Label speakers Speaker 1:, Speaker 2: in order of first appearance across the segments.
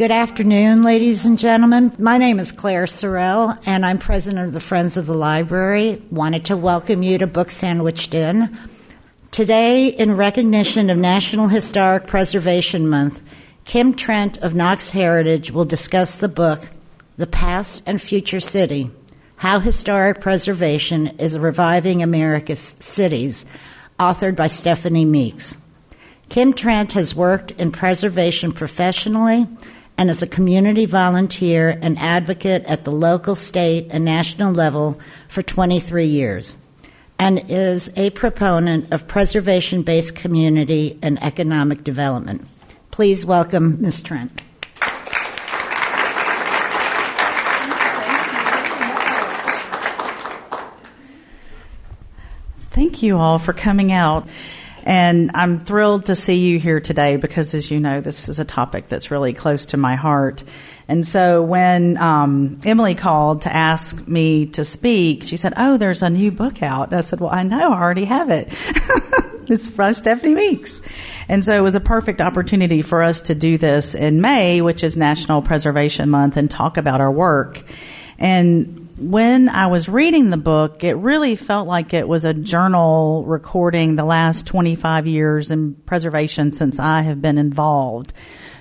Speaker 1: Good afternoon, ladies and gentlemen. My name is Claire Sorrell, and I'm president of the Friends of the Library. Wanted to welcome you to Book Sandwiched In. Today, in recognition of National Historic Preservation Month, Kim Trent of Knox Heritage will discuss the book, The Past and Future City How Historic Preservation is Reviving America's Cities, authored by Stephanie Meeks. Kim Trent has worked in preservation professionally and as a community volunteer and advocate at the local, state, and national level for 23 years, and is a proponent of preservation based community and economic development. Please welcome Ms. Trent.
Speaker 2: Thank you all for coming out. And I'm thrilled to see you here today because, as you know, this is a topic that's really close to my heart. And so when um, Emily called to ask me to speak, she said, Oh, there's a new book out. And I said, Well, I know, I already have it. it's by Stephanie Meeks. And so it was a perfect opportunity for us to do this in May, which is National Preservation Month, and talk about our work. And when I was reading the book, it really felt like it was a journal recording the last 25 years in preservation since I have been involved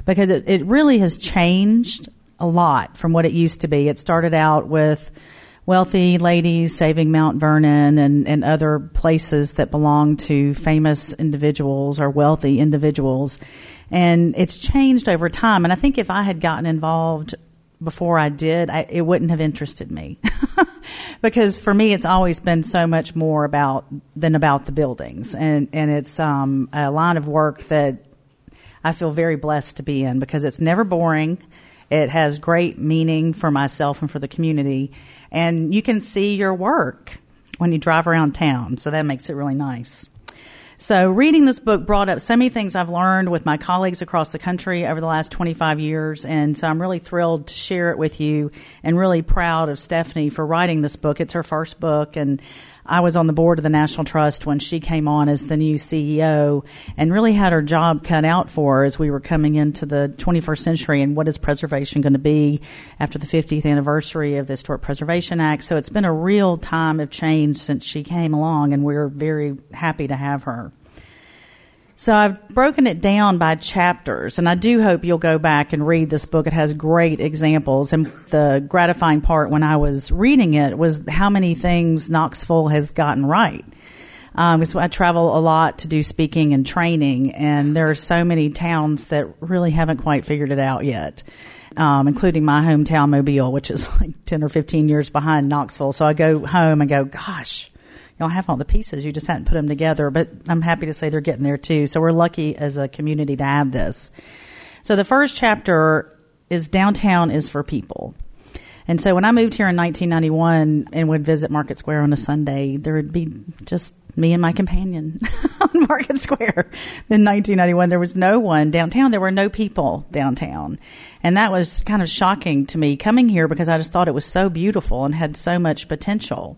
Speaker 2: because it, it really has changed a lot from what it used to be. It started out with wealthy ladies saving Mount Vernon and, and other places that belong to famous individuals or wealthy individuals. And it's changed over time. And I think if I had gotten involved before I did, I, it wouldn't have interested me. because for me, it's always been so much more about than about the buildings. And, and it's um, a line of work that I feel very blessed to be in because it's never boring. It has great meaning for myself and for the community. And you can see your work when you drive around town. So that makes it really nice. So, reading this book brought up so many things I've learned with my colleagues across the country over the last 25 years. And so, I'm really thrilled to share it with you and really proud of Stephanie for writing this book. It's her first book. And I was on the board of the National Trust when she came on as the new CEO and really had her job cut out for her as we were coming into the 21st century and what is preservation going to be after the 50th anniversary of the Historic Preservation Act. So it's been a real time of change since she came along and we're very happy to have her. So I've broken it down by chapters, and I do hope you'll go back and read this book. It has great examples. And the gratifying part when I was reading it was how many things Knoxville has gotten right. Um, I travel a lot to do speaking and training, and there are so many towns that really haven't quite figured it out yet. Um, including my hometown, Mobile, which is like 10 or 15 years behind Knoxville. So I go home and go, gosh, y'all have all the pieces. You just hadn't put them together. But I'm happy to say they're getting there too. So we're lucky as a community to have this. So the first chapter is downtown is for people. And so when I moved here in 1991 and would visit Market Square on a Sunday, there would be just me and my companion on Market Square. In 1991, there was no one downtown. There were no people downtown. And that was kind of shocking to me coming here because I just thought it was so beautiful and had so much potential.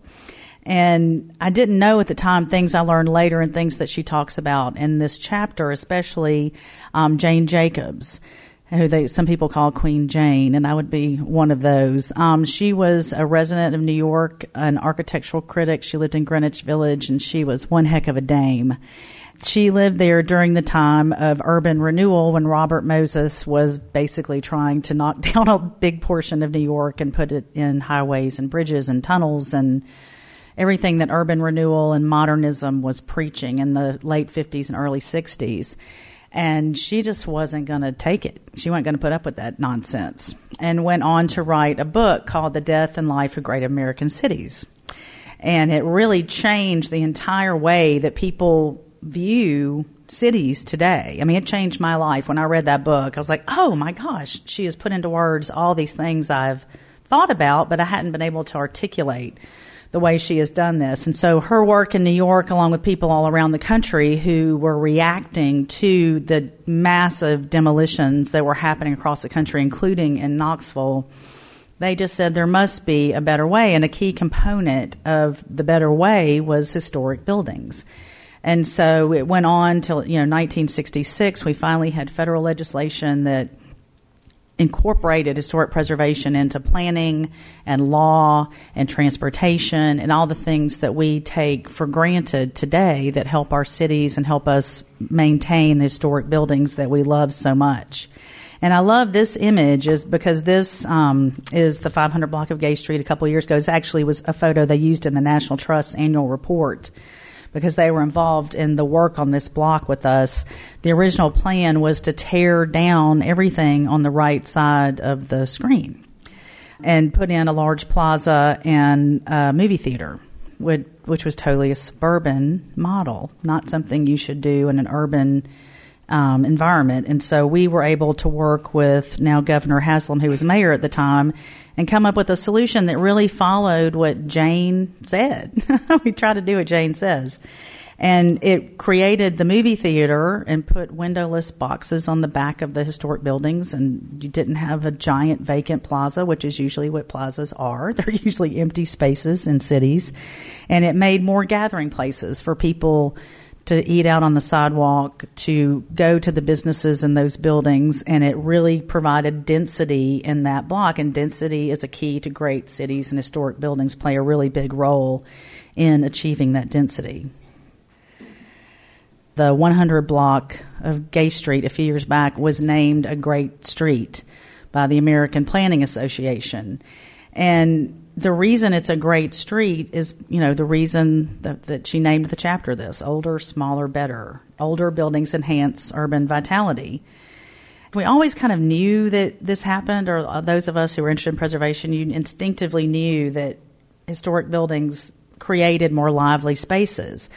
Speaker 2: And I didn't know at the time things I learned later and things that she talks about in this chapter, especially um, Jane Jacobs, who they, some people call Queen Jane, and I would be one of those. Um, she was a resident of New York, an architectural critic. She lived in Greenwich Village, and she was one heck of a dame. She lived there during the time of urban renewal when Robert Moses was basically trying to knock down a big portion of New York and put it in highways and bridges and tunnels and everything that urban renewal and modernism was preaching in the late 50s and early 60s. And she just wasn't going to take it. She wasn't going to put up with that nonsense. And went on to write a book called The Death and Life of Great American Cities. And it really changed the entire way that people view cities today. I mean, it changed my life when I read that book. I was like, oh my gosh, she has put into words all these things I've thought about, but I hadn't been able to articulate the way she has done this. And so her work in New York, along with people all around the country who were reacting to the massive demolitions that were happening across the country, including in Knoxville, they just said there must be a better way. And a key component of the better way was historic buildings. And so it went on till, you know, 1966. We finally had federal legislation that incorporated historic preservation into planning and law and transportation and all the things that we take for granted today that help our cities and help us maintain the historic buildings that we love so much. And I love this image is because this um, is the 500 block of Gay Street a couple years ago. It actually was a photo they used in the National Trust annual report because they were involved in the work on this block with us. The original plan was to tear down everything on the right side of the screen and put in a large plaza and a movie theater, which was totally a suburban model, not something you should do in an urban um, environment. And so we were able to work with now Governor Haslam, who was mayor at the time, and come up with a solution that really followed what Jane said. we try to do what Jane says. And it created the movie theater and put windowless boxes on the back of the historic buildings. And you didn't have a giant vacant plaza, which is usually what plazas are. They're usually empty spaces in cities. And it made more gathering places for people to eat out on the sidewalk, to go to the businesses in those buildings, and it really provided density in that block. And density is a key to great cities, and historic buildings play a really big role in achieving that density. The 100 block of Gay Street a few years back was named a great street by the American Planning Association. And the reason it's a great street is, you know, the reason that, that she named the chapter this older, smaller, better. Older buildings enhance urban vitality. We always kind of knew that this happened, or those of us who were interested in preservation, you instinctively knew that historic buildings created more lively spaces.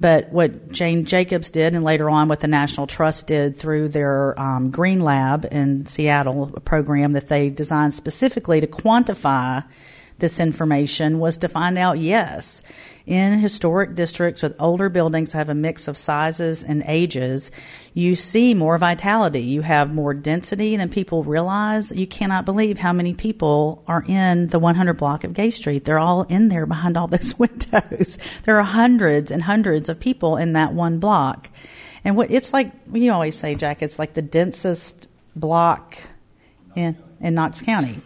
Speaker 2: But what Jane Jacobs did, and later on what the National Trust did through their um, Green Lab in Seattle, a program that they designed specifically to quantify this information was to find out yes, in historic districts with older buildings have a mix of sizes and ages, you see more vitality. You have more density than people realize. You cannot believe how many people are in the 100 block of Gay Street. They're all in there behind all those windows. there are hundreds and hundreds of people in that one block. And what it's like, we always say, Jack, it's like the densest block in, in Knox County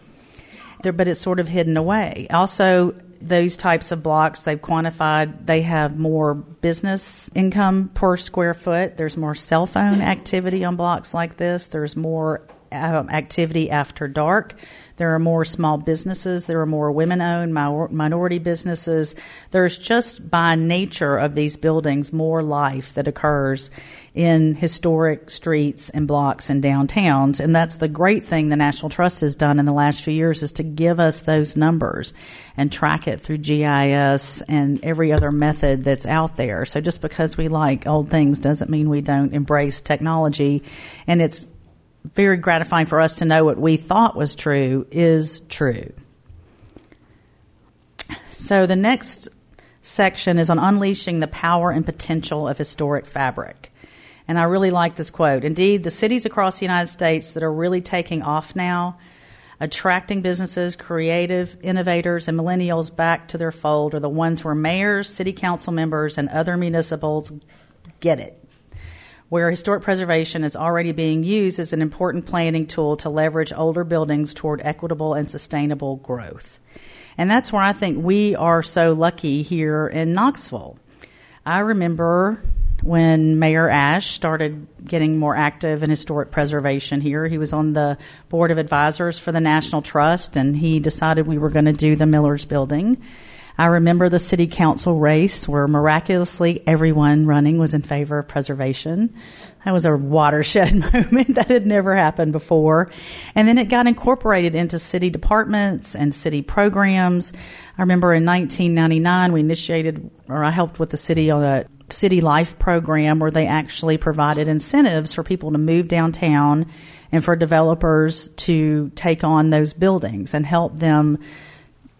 Speaker 2: there, but it's sort of hidden away. Also, those types of blocks they've quantified they have more business income per square foot there's more cell phone activity on blocks like this there's more um, activity after dark there are more small businesses. There are more women owned minority businesses. There's just by nature of these buildings more life that occurs in historic streets and blocks and downtowns. And that's the great thing the National Trust has done in the last few years is to give us those numbers and track it through GIS and every other method that's out there. So just because we like old things doesn't mean we don't embrace technology. And it's very gratifying for us to know what we thought was true is true. So the next section is on unleashing the power and potential of historic fabric. And I really like this quote. Indeed, the cities across the United States that are really taking off now, attracting businesses, creative innovators, and millennials back to their fold are the ones where mayors, city council members, and other municipals get it where historic preservation is already being used as an important planning tool to leverage older buildings toward equitable and sustainable growth. And that's where I think we are so lucky here in Knoxville. I remember when Mayor Ashe started getting more active in historic preservation here. He was on the board of advisors for the National Trust, and he decided we were going to do the Millers Building. I remember the city council race where miraculously everyone running was in favor of preservation. That was a watershed moment that had never happened before. And then it got incorporated into city departments and city programs. I remember in 1999 we initiated, or I helped with the city on a city life program where they actually provided incentives for people to move downtown and for developers to take on those buildings and help them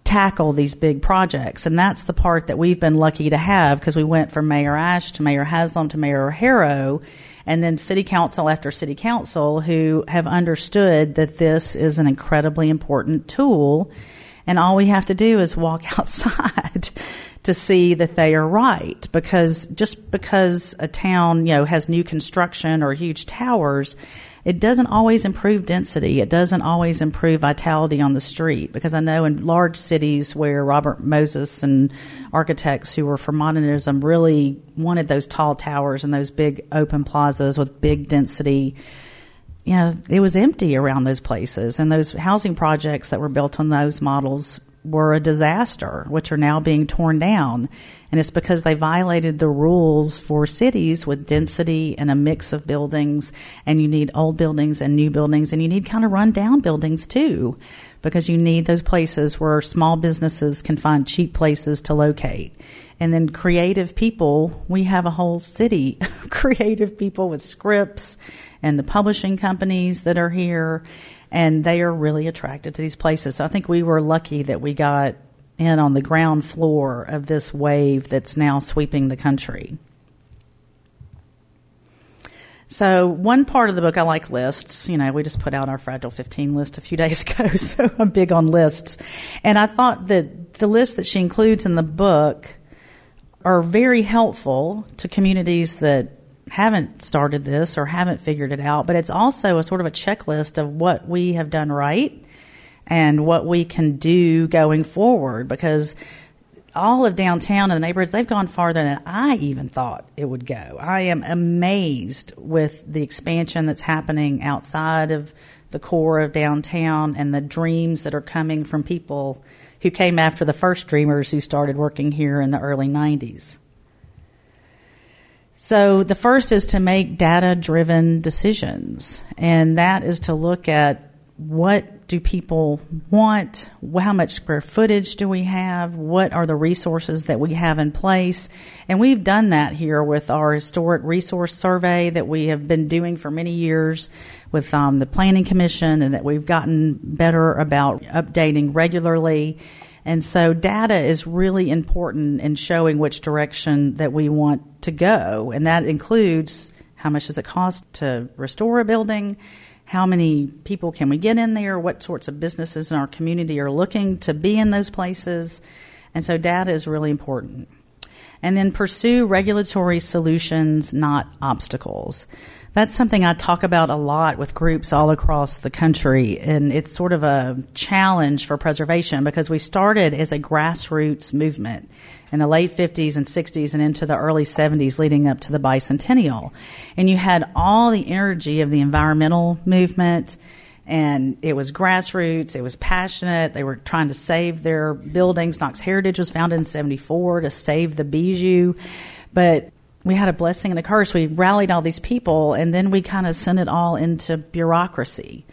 Speaker 2: tackle these big projects. And that's the part that we've been lucky to have because we went from Mayor Ashe to Mayor Haslam to Mayor Harrow and then city council after city council who have understood that this is an incredibly important tool. And all we have to do is walk outside to see that they are right because just because a town, you know, has new construction or huge towers, it doesn't always improve density. It doesn't always improve vitality on the street because I know in large cities where Robert Moses and architects who were for modernism really wanted those tall towers and those big open plazas with big density you know, it was empty around those places, and those housing projects that were built on those models were a disaster, which are now being torn down. And it's because they violated the rules for cities with density and a mix of buildings. And you need old buildings and new buildings, and you need kind of run down buildings too, because you need those places where small businesses can find cheap places to locate. And then creative people, we have a whole city, creative people with Scripps and the publishing companies that are here and they are really attracted to these places. So I think we were lucky that we got in on the ground floor of this wave that's now sweeping the country. So one part of the book I like lists. You know, we just put out our Fragile 15 list a few days ago, so I'm big on lists. And I thought that the list that she includes in the book are very helpful to communities that haven't started this or haven't figured it out, but it's also a sort of a checklist of what we have done right and what we can do going forward because all of downtown and the neighborhoods, they've gone farther than I even thought it would go. I am amazed with the expansion that's happening outside of the core of downtown and the dreams that are coming from people who came after the first dreamers who started working here in the early 90s. So the first is to make data driven decisions. And that is to look at what do people want? How much square footage do we have? What are the resources that we have in place? And we've done that here with our historic resource survey that we have been doing for many years with um, the Planning Commission and that we've gotten better about updating regularly. And so data is really important in showing which direction that we want to go. And that includes how much does it cost to restore a building? How many people can we get in there? What sorts of businesses in our community are looking to be in those places? And so data is really important. And then pursue regulatory solutions, not obstacles that's something I talk about a lot with groups all across the country. And it's sort of a challenge for preservation because we started as a grassroots movement in the late 50s and 60s and into the early 70s leading up to the bicentennial. And you had all the energy of the environmental movement and it was grassroots. It was passionate. They were trying to save their buildings. Knox Heritage was founded in 74 to save the Bijou. But we had a blessing and a curse. We rallied all these people, and then we kind of sent it all into bureaucracy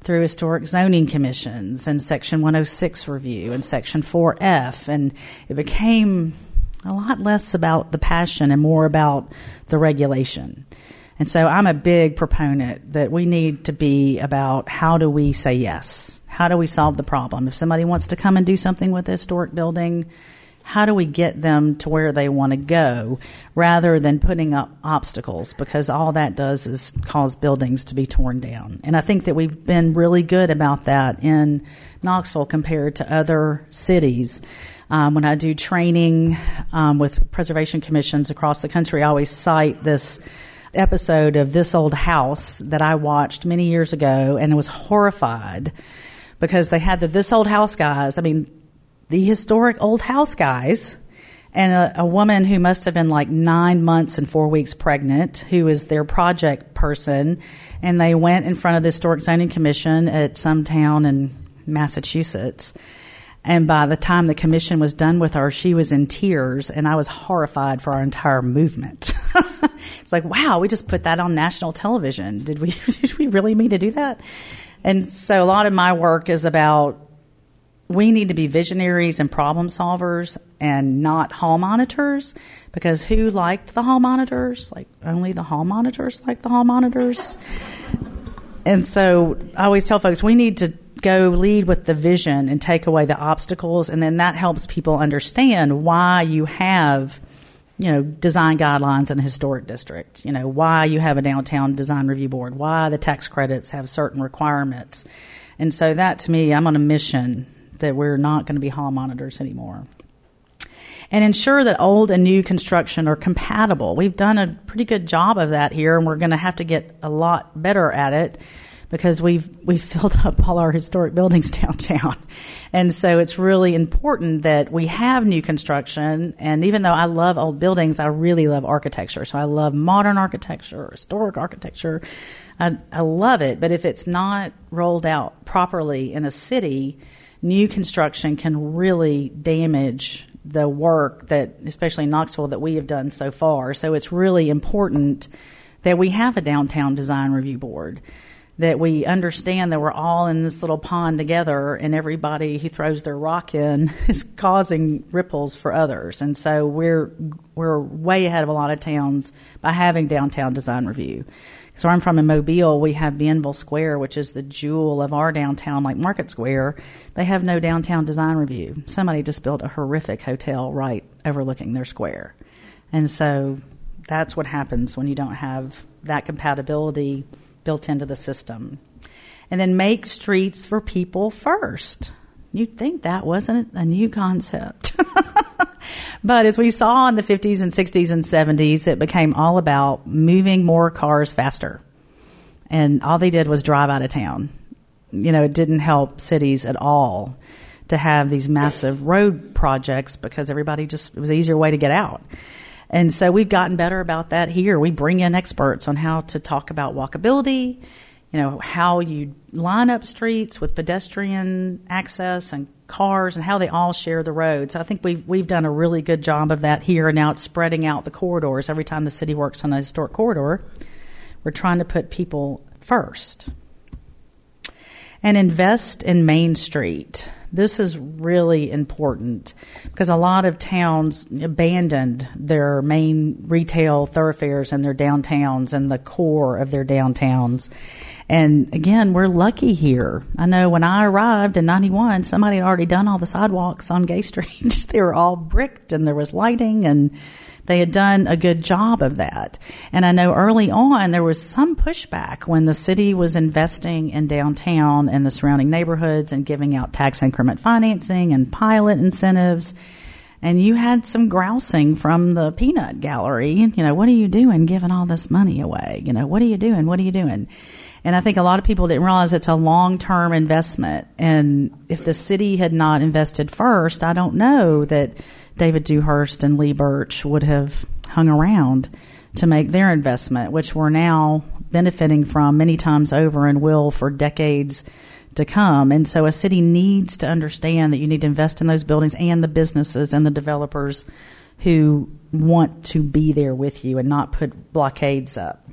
Speaker 2: through historic zoning commissions and Section 106 review and Section 4F, and it became a lot less about the passion and more about the regulation. And so I'm a big proponent that we need to be about how do we say yes? How do we solve the problem? If somebody wants to come and do something with a historic building, how do we get them to where they want to go rather than putting up obstacles because all that does is cause buildings to be torn down. And I think that we've been really good about that in Knoxville compared to other cities. Um, when I do training um, with preservation commissions across the country, I always cite this episode of This Old House that I watched many years ago and was horrified because they had the This Old House guys. I mean, the historic old house guys and a, a, woman who must have been like nine months and four weeks pregnant, who is their project person. And they went in front of the Historic Zoning Commission at some town in Massachusetts. And by the time the commission was done with her, she was in tears, and I was horrified for our entire movement. it's like, wow, we just put that on national television. Did we? Did we really mean to do that? And so, a lot of my work is about we need to be visionaries and problem solvers and not hall monitors because who liked the hall monitors? Like only the hall monitors liked the hall monitors. And so I always tell folks we need to go lead with the vision and take away the obstacles and then that helps people understand why you have you know design guidelines in a historic district you know why you have a downtown design review board why the tax credits have certain requirements and so that to me i'm on a mission that we're not going to be hall monitors anymore. and ensure that old and new construction are compatible. We've done a pretty good job of that here, and we're going to have to get a lot better at it because we've we've filled up all our historic buildings downtown. And so it's really important that we have new construction and even though I love old buildings, I really love architecture. So I love modern architecture, historic architecture. I, I love it, but if it's not rolled out properly in a city, new construction can really damage the work that especially in Knoxville that we have done so far. So it's really important that we have a downtown design review board that we understand that we're all in this little pond together and everybody who throws their rock in is causing ripples for others. And so we're we're way ahead of a lot of towns by having downtown design review. So I'm from in Mobile, we have Bienville Square, which is the jewel of our downtown, like Market Square. They have no downtown design review. Somebody just built a horrific hotel right overlooking their square. And so that's what happens when you don't have that compatibility built into the system. And then make streets for people first. You'd think that wasn't a new concept. but as we saw in the 50s and 60s and 70s, it became all about moving more cars faster. And all they did was drive out of town. You know, it didn't help cities at all to have these massive road projects because everybody just, it was an easier way to get out. And so we've gotten better about that here. We bring in experts on how to talk about walkability, you know, how you line up streets with pedestrian access and cars and how they all share the road. So I think we've, we've done a really good job of that here. And now it's spreading out the corridors. Every time the city works on a historic corridor, we're trying to put people first. And invest in Main Street. This is really important because a lot of towns abandoned their main retail thoroughfares and their downtowns and the core of their downtowns. And again, we're lucky here. I know when I arrived in 91, somebody had already done all the sidewalks on Gay Street. they were all bricked and there was lighting and they had done a good job of that. And I know early on there was some pushback when the city was investing in downtown and the surrounding neighborhoods and giving out tax increment financing and pilot incentives. And you had some grousing from the peanut gallery. You know, what are you doing giving all this money away? You know, what are you doing? What are you doing? And I think a lot of people didn't realize it's a long term investment. And if the city had not invested first, I don't know that David Dewhirst and Leigh Burch would have hung around to make their investment, which we're now benefiting from many times over and will for decades to come. And so a city needs to understand that you need to invest in those buildings and the businesses and the developers who want to be there with you and not put blockades up.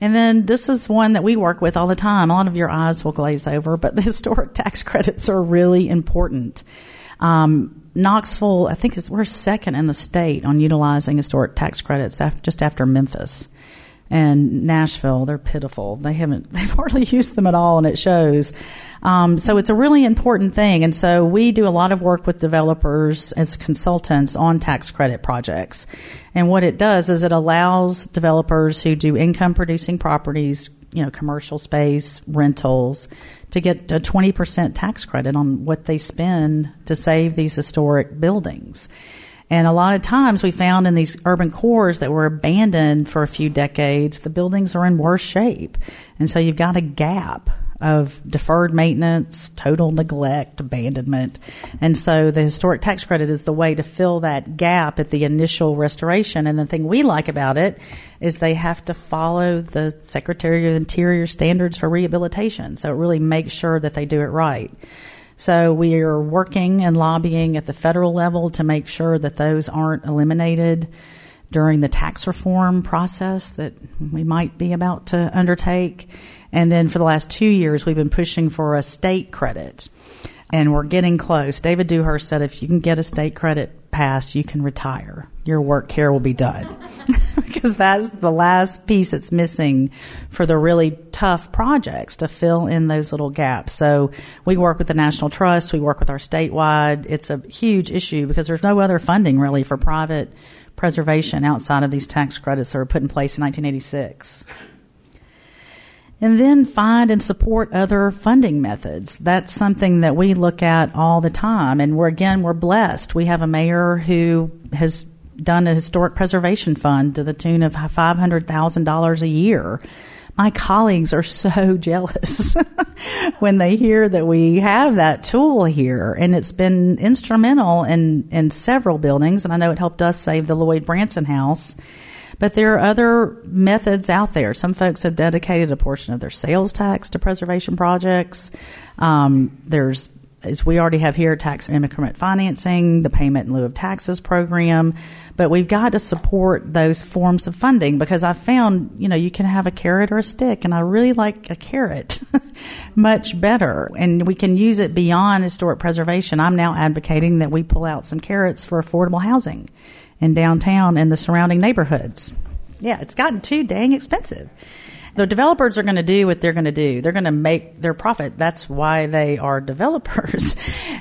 Speaker 2: And then this is one that we work with all the time. A lot of your eyes will glaze over, but the historic tax credits are really important. Um, Knoxville, I think is we're second in the state on utilizing historic tax credits after, just after Memphis. And Nashville, they're pitiful. They haven't, they've hardly used them at all, and it shows. Um, so it's a really important thing. And so we do a lot of work with developers as consultants on tax credit projects. And what it does is it allows developers who do income producing properties, you know, commercial space, rentals, to get a 20% tax credit on what they spend to save these historic buildings. And a lot of times we found in these urban cores that were abandoned for a few decades, the buildings are in worse shape. And so you've got a gap of deferred maintenance, total neglect, abandonment. And so the historic tax credit is the way to fill that gap at the initial restoration. And the thing we like about it is they have to follow the Secretary of Interior standards for rehabilitation. So it really makes sure that they do it right. So we are working and lobbying at the federal level to make sure that those aren't eliminated during the tax reform process that we might be about to undertake. And then for the last two years, we've been pushing for a state credit. And we're getting close. David Dewhirst said if you can get a state credit passed, you can retire. Your work here will be done. because that's the last piece that's missing for the really tough projects to fill in those little gaps. So we work with the National Trust, we work with our statewide. It's a huge issue because there's no other funding really for private preservation outside of these tax credits that were put in place in 1986. And then find and support other funding methods. That's something that we look at all the time. And we're, again, we're blessed. We have a mayor who has done a historic preservation fund to the tune of $500,000 a year. My colleagues are so jealous when they hear that we have that tool here. And it's been instrumental in, in several buildings. And I know it helped us save the Lloyd Branson House but there are other methods out there. Some folks have dedicated a portion of their sales tax to preservation projects. Um, there's as we already have here, tax increment financing, the payment in lieu of taxes program, but we've got to support those forms of funding because I found, you know, you can have a carrot or a stick, and I really like a carrot much better, and we can use it beyond historic preservation. I'm now advocating that we pull out some carrots for affordable housing in downtown and the surrounding neighborhoods. Yeah, it's gotten too dang expensive. The developers are going to do what they're going to do. They're going to make their profit. That's why they are developers.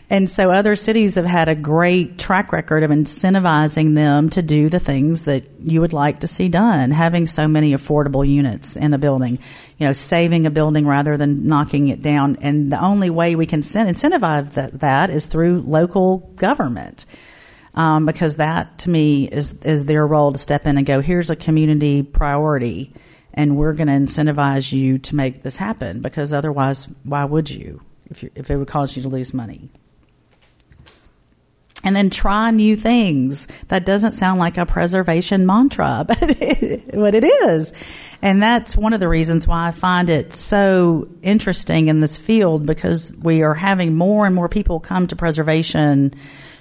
Speaker 2: and so other cities have had a great track record of incentivizing them to do the things that you would like to see done. Having so many affordable units in a building, you know, saving a building rather than knocking it down. And the only way we can incentivize that, that is through local government um, because that to me is is their role to step in and go, here's a community priority, and we're going to incentivize you to make this happen. Because otherwise, why would you if you, if it would cause you to lose money? And then try new things. That doesn't sound like a preservation mantra, but it, what it is. And that's one of the reasons why I find it so interesting in this field because we are having more and more people come to preservation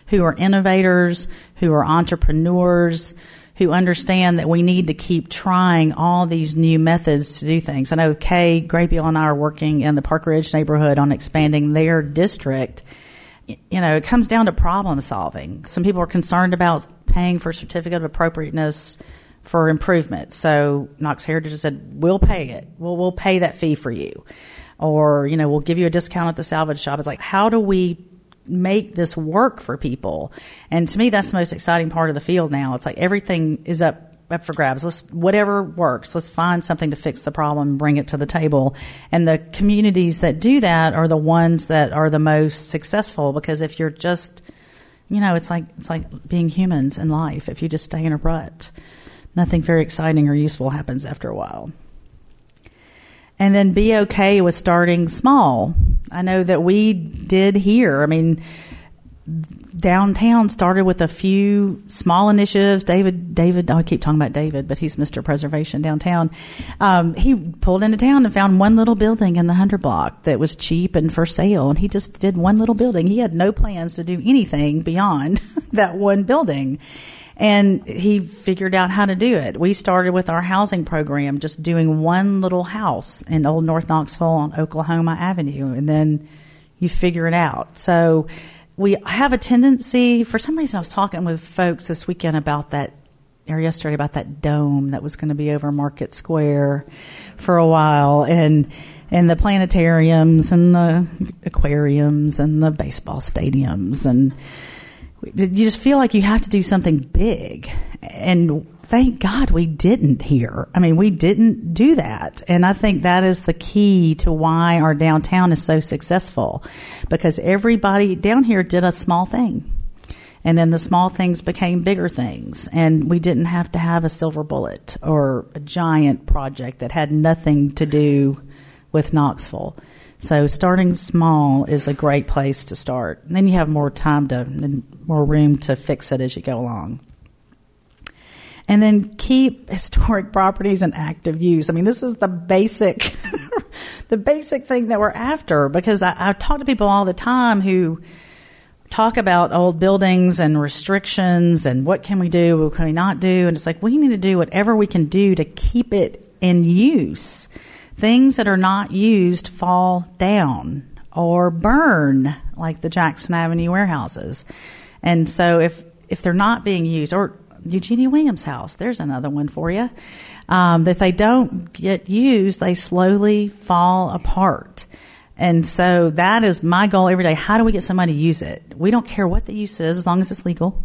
Speaker 2: who are innovators, who are entrepreneurs, who understand that we need to keep trying all these new methods to do things. I know Kaye Graybeal and I are working in the Park Ridge neighborhood on expanding their district. You know, it comes down to problem solving. Some people are concerned about paying for certificate of appropriateness for improvement. So Knox Heritage said, "We'll pay it. We'll we'll pay that fee for you." Or, you know, we'll give you a discount at the salvage shop. It's like, how do we make this work for people. And to me, that's the most exciting part of the field now. It's like everything is up up for grabs. Let's whatever works. Let's find something to fix the problem bring it to the table. And the communities that do that are the ones that are the most successful because if you're just you know, it's like it's like being humans in life. If you just stay in a rut, nothing very exciting or useful happens after a while and then be okay with starting small. I know that we did here. I mean, downtown started with a few small initiatives. David, David, I keep talking about David, but he's Mr. Preservation downtown. Um, he pulled into town and found one little building in the hundred block that was cheap and for sale, and he just did one little building. He had no plans to do anything beyond that one building. And he figured out how to do it. We started with our housing program, just doing one little house in Old North Knoxville on Oklahoma Avenue, and then you figure it out. So we have a tendency, for some reason, I was talking with folks this weekend about that or yesterday about that dome that was going to be over Market Square for a while, and and the planetariums and the aquariums and the baseball stadiums and you just feel like you have to do something big. And thank God we didn't here. I mean, we didn't do that. And I think that is the key to why our downtown is so successful because everybody down here did a small thing. And then the small things became bigger things. And we didn't have to have a silver bullet or a giant project that had nothing to do with Knoxville. So starting small is a great place to start. And then you have more time to and more room to fix it as you go along. And then keep historic properties in active use. I mean, this is the basic, the basic thing that we're after because I, I talk to people all the time who talk about old buildings and restrictions and what can we do, what can we not do, and it's like we need to do whatever we can do to keep it in use things that are not used fall down or burn, like the Jackson Avenue warehouses. And so if if they're not being used, or Eugenia Williams House, there's another one for you. Um, if they don't get used, they slowly fall apart. And so that is my goal every day. How do we get somebody to use it? We don't care what the use is as long as it's legal.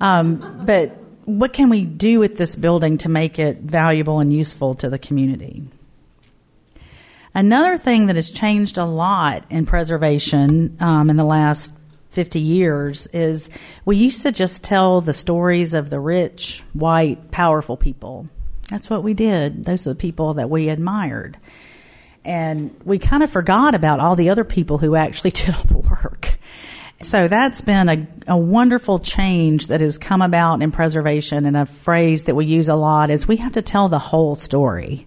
Speaker 2: Um, but what can we do with this building to make it valuable and useful to the community? Another thing that has changed a lot in preservation um, in the last 50 years is we used to just tell the stories of the rich, white, powerful people. That's what we did. Those are the people that we admired. And we kind of forgot about all the other people who actually did all the work. So that's been a, a wonderful change that has come about in preservation and a phrase that we use a lot is we have to tell the whole story.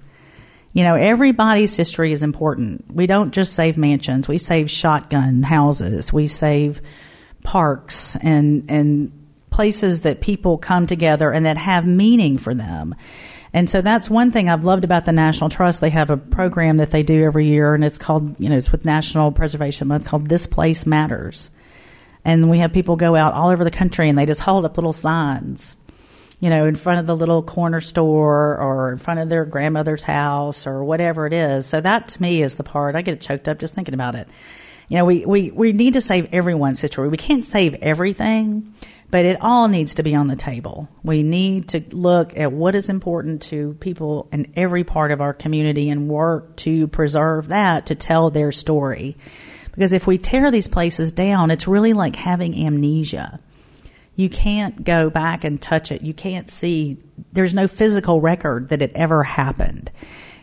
Speaker 2: You know, everybody's history is important. We don't just save mansions. We save shotgun houses. We save parks and, and places that people come together and that have meaning for them. And so that's one thing I've loved about the National Trust. They have a program that they do every year and it's called, you know, it's with National Preservation Month called This Place Matters. And we have people go out all over the country and they just hold up little signs you know, in front of the little corner store or in front of their grandmother's house or whatever it is. So that to me is the part I get choked up just thinking about it. You know, we, we, we need to save everyone's history. We can't save everything, but it all needs to be on the table. We need to look at what is important to people in every part of our community and work to preserve that to tell their story. Because if we tear these places down, it's really like having amnesia you can't go back and touch it. You can't see, there's no physical record that it ever happened.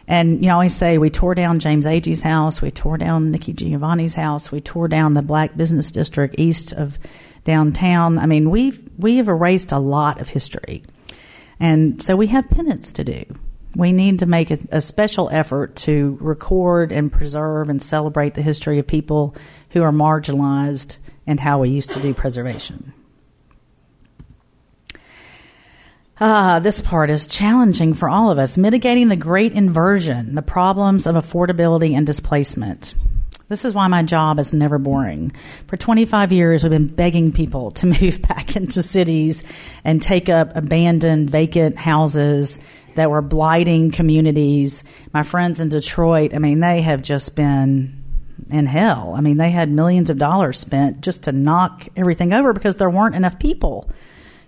Speaker 2: And, you know, always say we tore down James Agee's house, we tore down Nikki Giovanni's house, we tore down the black business district east of downtown. I mean, we've, we have erased a lot of history. And so we have penance to do. We need to make a, a special effort to record and preserve and celebrate the history of people who are marginalized and how we used to do preservation. Ah, this part is challenging for all of us. Mitigating the great inversion, the problems of affordability and displacement. This is why my job is never boring. For 25 years, we've been begging people to move back into cities and take up abandoned, vacant houses that were blighting communities. My friends in Detroit, I mean, they have just been in hell. I mean, they had millions of dollars spent just to knock everything over because there weren't enough people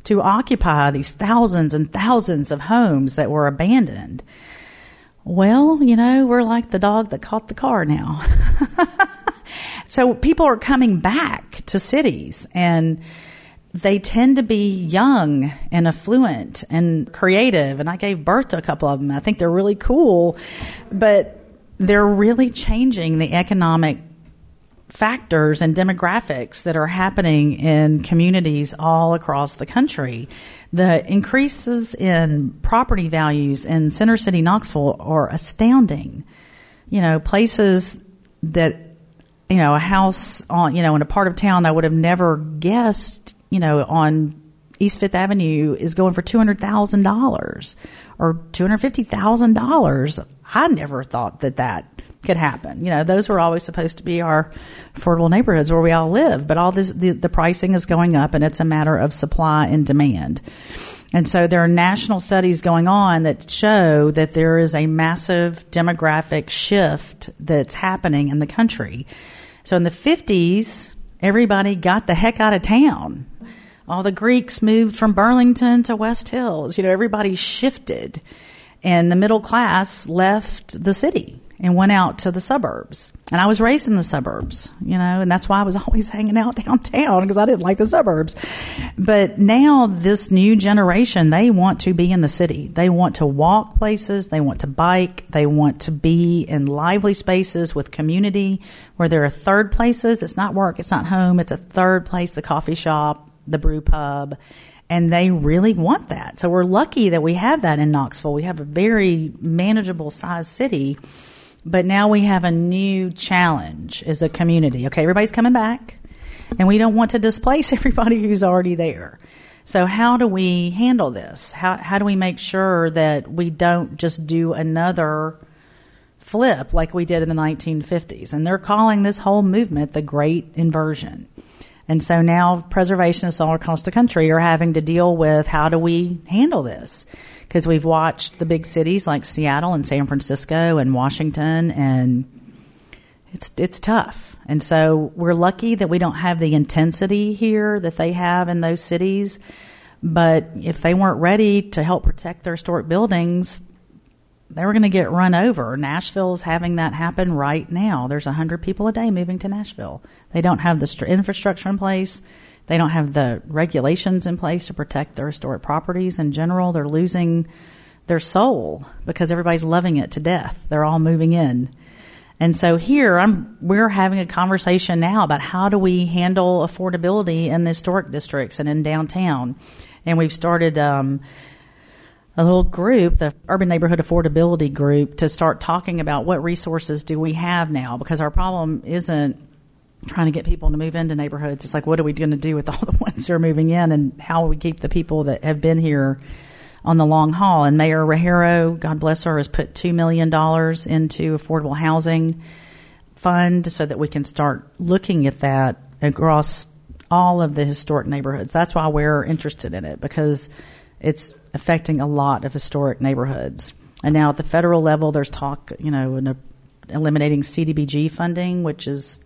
Speaker 2: to occupy these thousands and thousands of homes that were abandoned. Well, you know, we're like the dog that caught the car now. so people are coming back to cities and they tend to be young and affluent and creative. And I gave birth to a couple of them. I think they're really cool, but they're really changing the economic factors and demographics that are happening in communities all across the country. The increases in property values in Center City, Knoxville are astounding. You know, places that, you know, a house on, you know, in a part of town I would have never guessed, you know, on East Fifth Avenue is going for $200,000 or $250,000. I never thought that that could happen. You know, those were always supposed to be our affordable neighborhoods where we all live, but all this, the, the pricing is going up and it's a matter of supply and demand. And so there are national studies going on that show that there is a massive demographic shift that's happening in the country. So in the 50s, everybody got the heck out of town. All the Greeks moved from Burlington to West Hills. You know, everybody shifted and the middle class left the city and went out to the suburbs. And I was raised in the suburbs, you know, and that's why I was always hanging out downtown because I didn't like the suburbs. But now this new generation, they want to be in the city. They want to walk places. They want to bike. They want to be in lively spaces with community where there are third places. It's not work. It's not home. It's a third place, the coffee shop, the brew pub and they really want that. So we're lucky that we have that in Knoxville. We have a very manageable size city but now we have a new challenge as a community. Okay, everybody's coming back, and we don't want to displace everybody who's already there. So how do we handle this? How how do we make sure that we don't just do another flip like we did in the 1950s? And they're calling this whole movement the Great Inversion. And so now preservationists all across the country are having to deal with how do we handle this? Because we've watched the big cities like Seattle and San Francisco and Washington, and it's it's tough. And so we're lucky that we don't have the intensity here that they have in those cities. But if they weren't ready to help protect their historic buildings, they were going to get run over. Nashville's having that happen right now. There's 100 people a day moving to Nashville. They don't have the st- infrastructure in place. They don't have the regulations in place to protect their historic properties in general. They're losing their soul because everybody's loving it to death. They're all moving in. And so here I'm, we're having a conversation now about how do we handle affordability in the historic districts and in downtown. And we've started, um, a little group, the Urban Neighborhood Affordability Group, to start talking about what resources do we have now because our problem isn't trying to get people to move into neighborhoods. It's like, what are we going to do with all the ones who are moving in and how will we keep the people that have been here on the long haul? And Mayor Rogero, God bless her, has put $2 million into affordable housing fund so that we can start looking at that across all of the historic neighborhoods. That's why we're interested in it because it's affecting a lot of historic neighborhoods. And now at the federal level, there's talk, you know, in a, eliminating CDBG funding, which is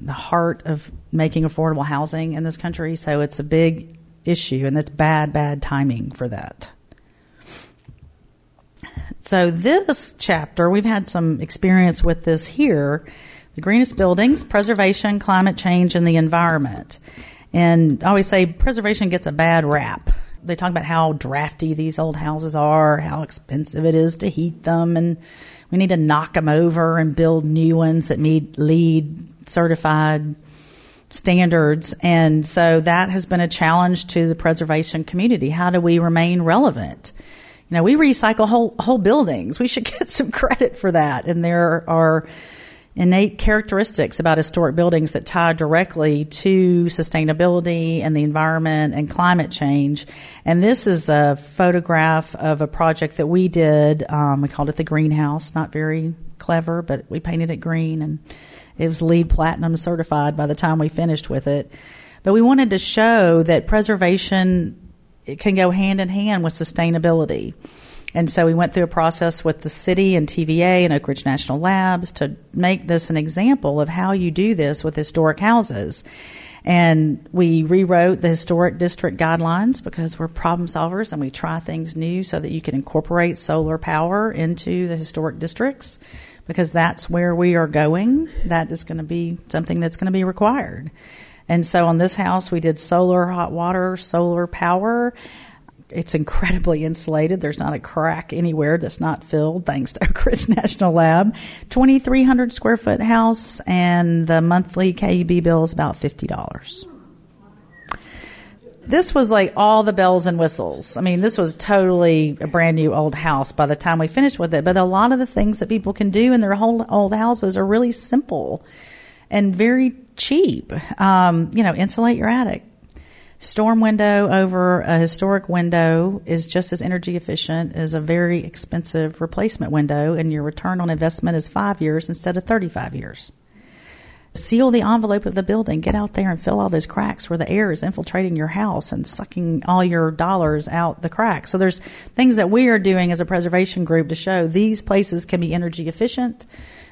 Speaker 2: the heart of making affordable housing in this country. So it's a big issue, and it's bad, bad timing for that. So this chapter, we've had some experience with this here. The greenest buildings, preservation, climate change, and the environment. And I always say preservation gets a bad rap they talk about how drafty these old houses are, how expensive it is to heat them, and we need to knock them over and build new ones that meet LEED certified standards. And so that has been a challenge to the preservation community. How do we remain relevant? You know, we recycle whole whole buildings. We should get some credit for that. And there are innate characteristics about historic buildings that tie directly to sustainability and the environment and climate change. And this is a photograph of a project that we did. Um, we called it the greenhouse. Not very clever, but we painted it green and it was LEED platinum certified by the time we finished with it. But we wanted to show that preservation can go hand in hand with sustainability. And so we went through a process with the city and TVA and Oak Ridge National Labs to make this an example of how you do this with historic houses. And we rewrote the historic district guidelines because we're problem solvers and we try things new so that you can incorporate solar power into the historic districts because that's where we are going. That is going to be something that's going to be required. And so on this house, we did solar hot water, solar power, it's incredibly insulated. There's not a crack anywhere that's not filled, thanks to Oak Ridge National Lab. 2,300 square foot house, and the monthly KUB bill is about $50. This was like all the bells and whistles. I mean, this was totally a brand new old house by the time we finished with it. But a lot of the things that people can do in their whole old houses are really simple and very cheap. Um, you know, insulate your attic storm window over a historic window is just as energy efficient as a very expensive replacement window, and your return on investment is five years instead of 35 years. Seal the envelope of the building. Get out there and fill all those cracks where the air is infiltrating your house and sucking all your dollars out the cracks. So there's things that we are doing as a preservation group to show these places can be energy efficient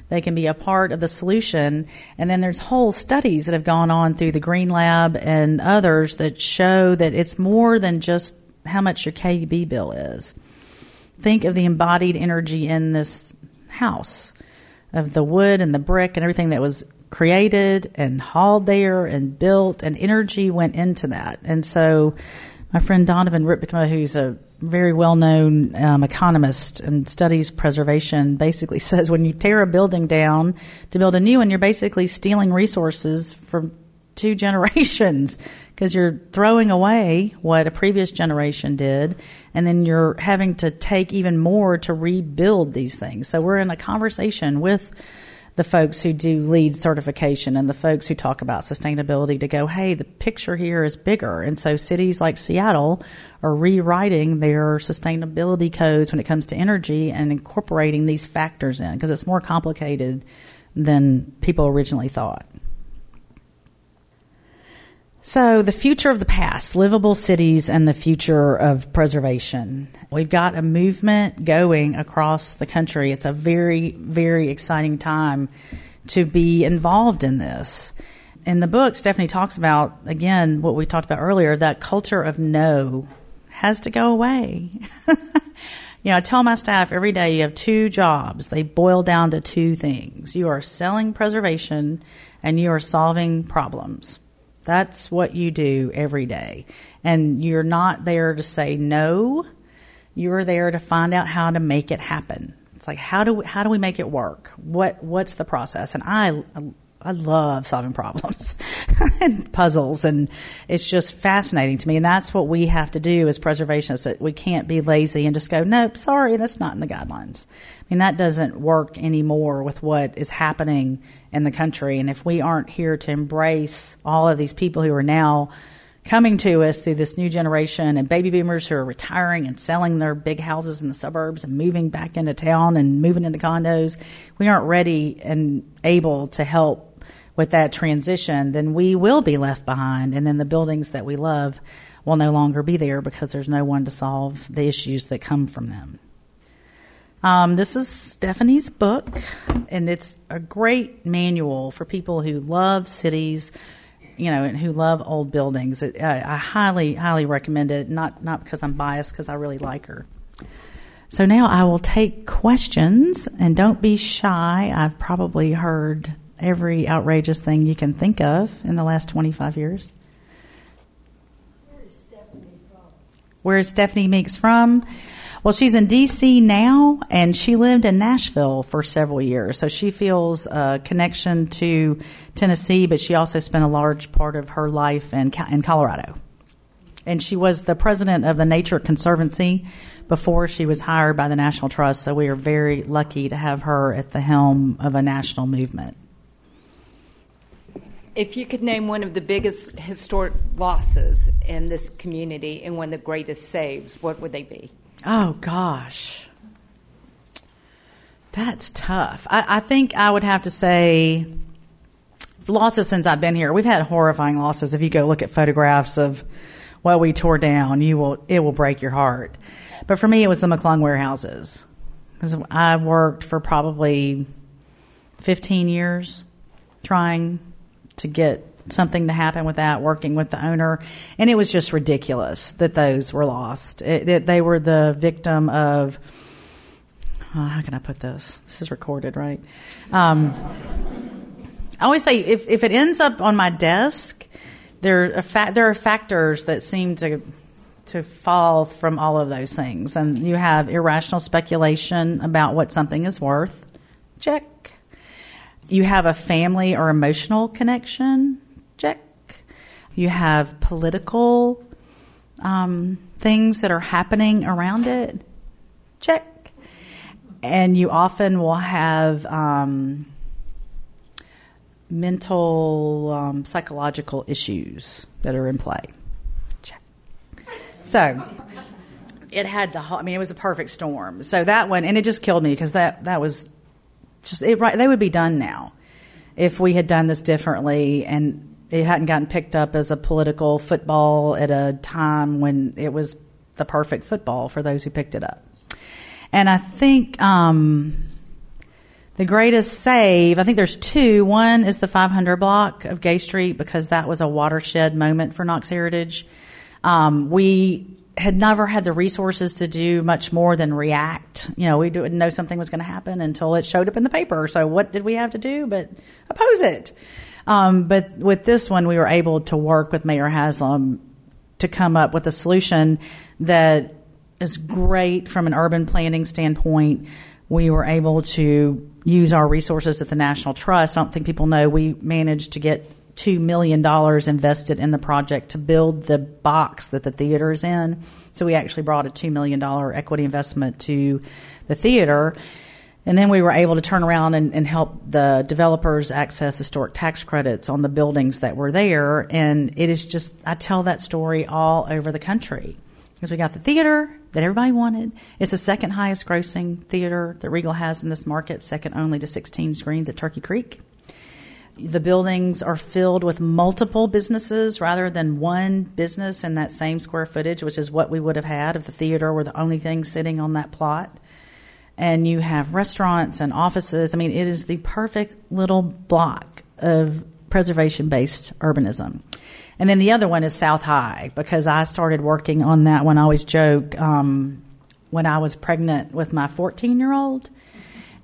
Speaker 2: they can be a part of the solution. And then there's whole studies that have gone on through the Green Lab and others that show that it's more than just how much your KUB bill is. Think of the embodied energy in this house of the wood and the brick and everything that was created and hauled there and built and energy went into that. And so my friend Donovan Rypkema, who's a very well known um, economist and studies preservation, basically says when you tear a building down to build a new one, you're basically stealing resources from two generations because you're throwing away what a previous generation did and then you're having to take even more to rebuild these things. So we're in a conversation with the folks who do LEED certification and the folks who talk about sustainability to go, hey, the picture here is bigger. And so cities like Seattle are rewriting their sustainability codes when it comes to energy and incorporating these factors in because it's more complicated than people originally thought. So, the future of the past, livable cities, and the future of preservation. We've got a movement going across the country. It's a very, very exciting time to be involved in this. In the book, Stephanie talks about, again, what we talked about earlier that culture of no has to go away. You know, I tell my staff every day you have two jobs. They boil down to two things. You are selling preservation and you are solving problems. That's what you do every day. And you're not there to say no. You're there to find out how to make it happen. It's like how do we, how do we make it work? What what's the process? And I I love solving problems and puzzles, and it's just fascinating to me. And that's what we have to do as preservationists. We can't be lazy and just go, nope, sorry, that's not in the guidelines. I mean, that doesn't work anymore with what is happening in the country. And if we aren't here to embrace all of these people who are now coming to us through this new generation and baby boomers who are retiring and selling their big houses in the suburbs and moving back into town and moving into condos, we aren't ready and able to help with that transition, then we will be left behind. And then the buildings that we love will no longer be there because there's no one to solve the issues that come from them. Um, this is Stephanie's book, and it's a great manual for people who love cities, you know, and who love old buildings. It, I, I highly, highly recommend it. Not not because I'm biased, because I really like her. So now I will take questions, and don't be shy. I've probably heard every outrageous thing you can think of in the last 25 years.
Speaker 3: Where is Stephanie from?
Speaker 2: Where is Stephanie Meeks from? Well, she's in D.C. now, and she lived in Nashville for several years. So she feels a connection to Tennessee, but she also spent a large part of her life in, in Colorado. And she was the president of the Nature Conservancy before she was hired by the National Trust. So we are very lucky to have her at the helm of a national movement.
Speaker 3: If you could name one of the biggest historic losses in this community and one of the greatest saves, what would they be?
Speaker 2: Oh gosh, that's tough. I, I think I would have to say losses since I've been here. We've had horrifying losses. If you go look at photographs of what we tore down, you will it will break your heart. But for me, it was the McClung warehouses because I worked for probably 15 years trying to get something to happen with that, working with the owner. And it was just ridiculous that those were lost. It, it, they were the victim of, oh, how can I put this? This is recorded, right? Um, I always say if, if it ends up on my desk, there are, fa- there are factors that seem to to fall from all of those things. And you have irrational speculation about what something is worth. Check. You have a family or emotional connection. You have political um, things that are happening around it. Check. And you often will have um, mental, um, psychological issues that are in play. Check. So it had the. I mean, it was a perfect storm. So that one, and it just killed me because that that was just it, right. They would be done now if we had done this differently and it hadn't gotten picked up as a political football at a time when it was the perfect football for those who picked it up. And I think um, the greatest save, I think there's two. One is the 500 block of Gay Street because that was a watershed moment for Knox Heritage. Um, we had never had the resources to do much more than react. You know, we didn't know something was going to happen until it showed up in the paper. So what did we have to do but oppose it? Um, but with this one, we were able to work with Mayor Haslam to come up with a solution that is great from an urban planning standpoint. We were able to use our resources at the National Trust. I don't think people know we managed to get $2 million invested in the project to build the box that the theater is in. So we actually brought a $2 million equity investment to the theater. And then we were able to turn around and, and, help the developers access historic tax credits on the buildings that were there. And it is just, I tell that story all over the country. Because we got the theater that everybody wanted. It's the second highest grossing theater that Regal has in this market, second only to 16 screens at Turkey Creek. The buildings are filled with multiple businesses rather than one business in that same square footage, which is what we would have had if the theater were the only thing sitting on that plot. And you have restaurants and offices. I mean, it is the perfect little block of preservation based urbanism. And then the other one is South High because I started working on that one. I always joke um, when I was pregnant with my 14 year old.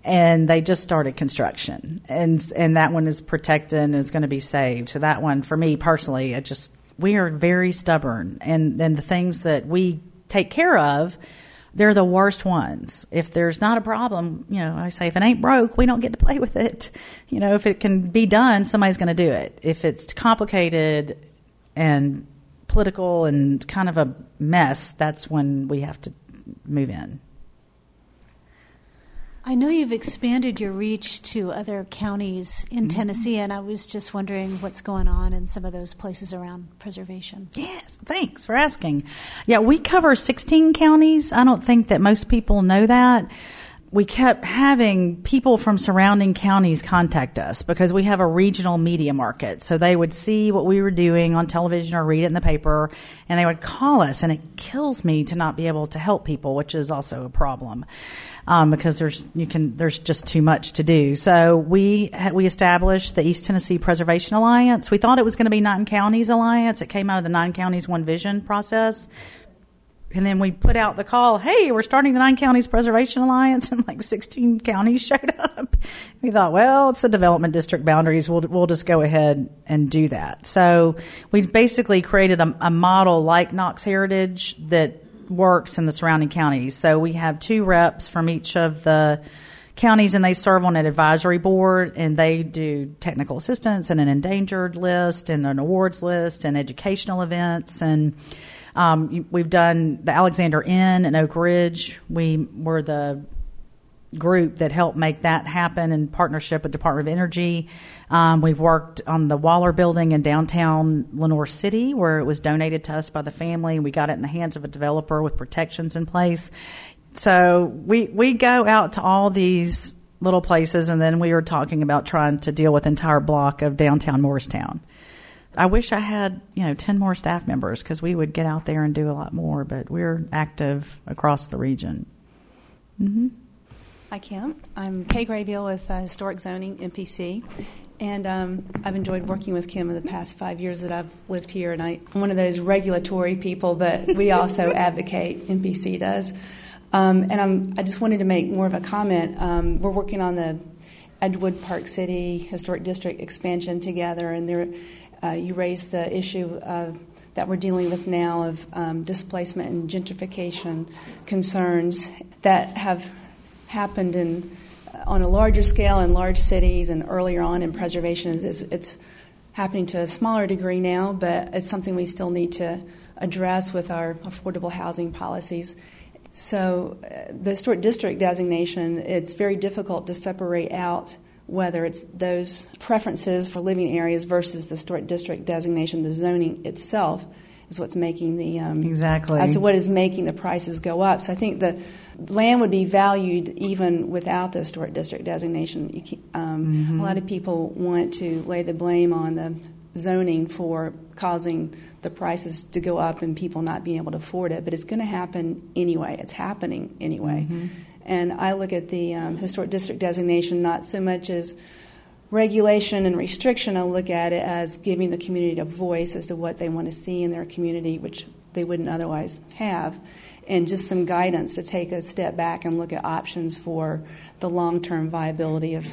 Speaker 2: And they just started construction, and and that one is protected and is going to be saved. So that one, for me personally, it just we are very stubborn, and then the things that we take care of, they're the worst ones. If there's not a problem, you know, I say if it ain't broke, we don't get to play with it. You know, if it can be done, somebody's going to do it. If it's complicated and political and kind of a mess, that's when we have to move in.
Speaker 4: I know you've expanded your reach to other counties in
Speaker 2: Mm-hmm.
Speaker 4: Tennessee, and I was just wondering what's going on in some of those places around preservation.
Speaker 2: Yes, thanks for asking. Yeah, we cover 16 counties. I don't think that most people know that. We kept having people from surrounding counties contact us because we have a regional media market. So they would see what we were doing on television or read it in the paper and they would call us and it kills me to not be able to help people, which is also a problem. Um, because there's you can there's just too much to do. So we we established the East Tennessee Preservation Alliance. We thought it was going to be Nine Counties Alliance. It came out of the Nine Counties One Vision process. And then we put out the call, hey, we're starting the Nine Counties Preservation Alliance, and like 16 counties showed up. We thought, well, it's the development district boundaries. We'll, we'll just go ahead and do that. So we basically created a, a model like Knox Heritage that works in the surrounding counties. So we have two reps from each of the counties and they serve on an advisory board and they do technical assistance and an endangered list and an awards list and educational events and um, we've done the Alexander Inn in Oak Ridge. We were the group that helped make that happen in partnership with Department of Energy. Um, we've worked on the Waller Building in downtown Lenoir City, where it was donated to us by the family. And we got it in the hands of a developer with protections in place. So we we go out to all these little places, and then we were talking about trying to deal with entire block of downtown Morristown. I wish I had, you know, 10 more staff members because we would get out there and do a lot more, but we're active across the region. Mm-hmm.
Speaker 5: Hi, Kim. I'm Kaye Graybeal with uh, Historic Zoning, MPC. And um, I've enjoyed working with Kim in the past five years that I've lived here. And I, I'm one of those regulatory people, but we also advocate, MPC does. Um, and I'm, I just wanted to make more of a comment. Um, we're working on the Edgewood Park City Historic District expansion together, and there, uh, you raised the issue of that we're dealing with now of um, displacement and gentrification concerns that have happened in on a larger scale in large cities and earlier on in preservation. It's, it's happening to a smaller degree now, but it's something we still need to address with our affordable housing policies. So, uh, the historic district designation, it's very difficult to separate out whether it's those preferences for living areas versus the historic district designation, the zoning itself is what's making the um,
Speaker 2: exactly
Speaker 5: as to what is making the prices go up. So I think the land would be valued even without the historic district designation. Um, mm-hmm. A lot of people want to lay the blame on the zoning for causing the prices to go up and people not being able to afford it, but it's going to happen anyway. It's happening anyway. Mm-hmm. And I look at the um, historic district designation not so much as regulation and restriction, I look at it as giving the community a voice as to what they want to see in their community, which they wouldn't otherwise have, and just some guidance to take a step back and look at options for the long term viability of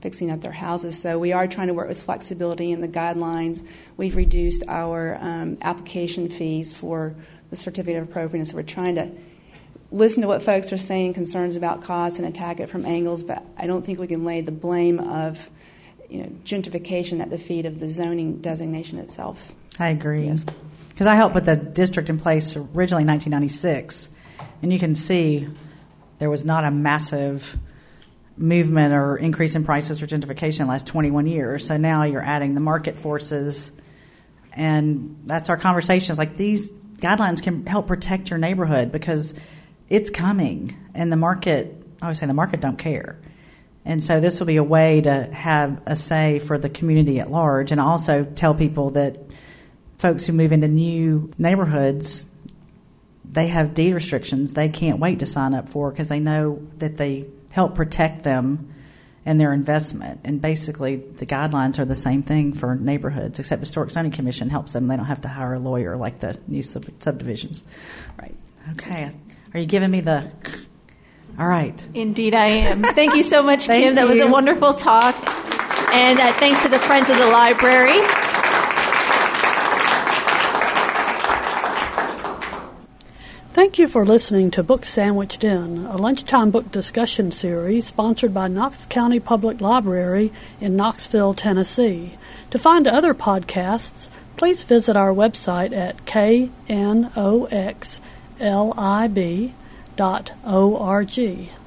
Speaker 5: fixing up their houses. So we are trying to work with flexibility in the guidelines. We've reduced our um, application fees for the certificate of appropriateness. We're trying to listen to what folks are saying, concerns about costs, and attack it from angles, but I don't think we can lay the blame of you know, gentrification at the feet of the zoning designation itself.
Speaker 2: I agree. Because yes. I helped put the district in place originally in 1996, and you can see there was not a massive movement or increase in prices or gentrification in the last 21 years. So now you're adding the market forces, and that's our conversation. It's like these guidelines can help protect your neighborhood because it's coming, and the market. I always say the market don't care. And so this will be a way to have a say for the community at large and also tell people that folks who move into new neighborhoods they have deed restrictions they can't wait to sign up for because they know that they help protect them and their investment. And basically, the guidelines are the same thing for neighborhoods, except the Historic Zoning Commission helps them. They don't have to hire a lawyer like the new sub- subdivisions.
Speaker 5: Right.
Speaker 2: Okay. Are you giving me the? All right.
Speaker 6: Indeed, I am. Thank you so much,
Speaker 2: Thank
Speaker 6: Kim. That was a wonderful talk. And uh, thanks to the Friends of the Library.
Speaker 7: Thank you for listening to Book Sandwiched In, a lunchtime book discussion series sponsored by Knox County Public Library in Knoxville, Tennessee. To find other podcasts, please visit our website at knoxlib.org.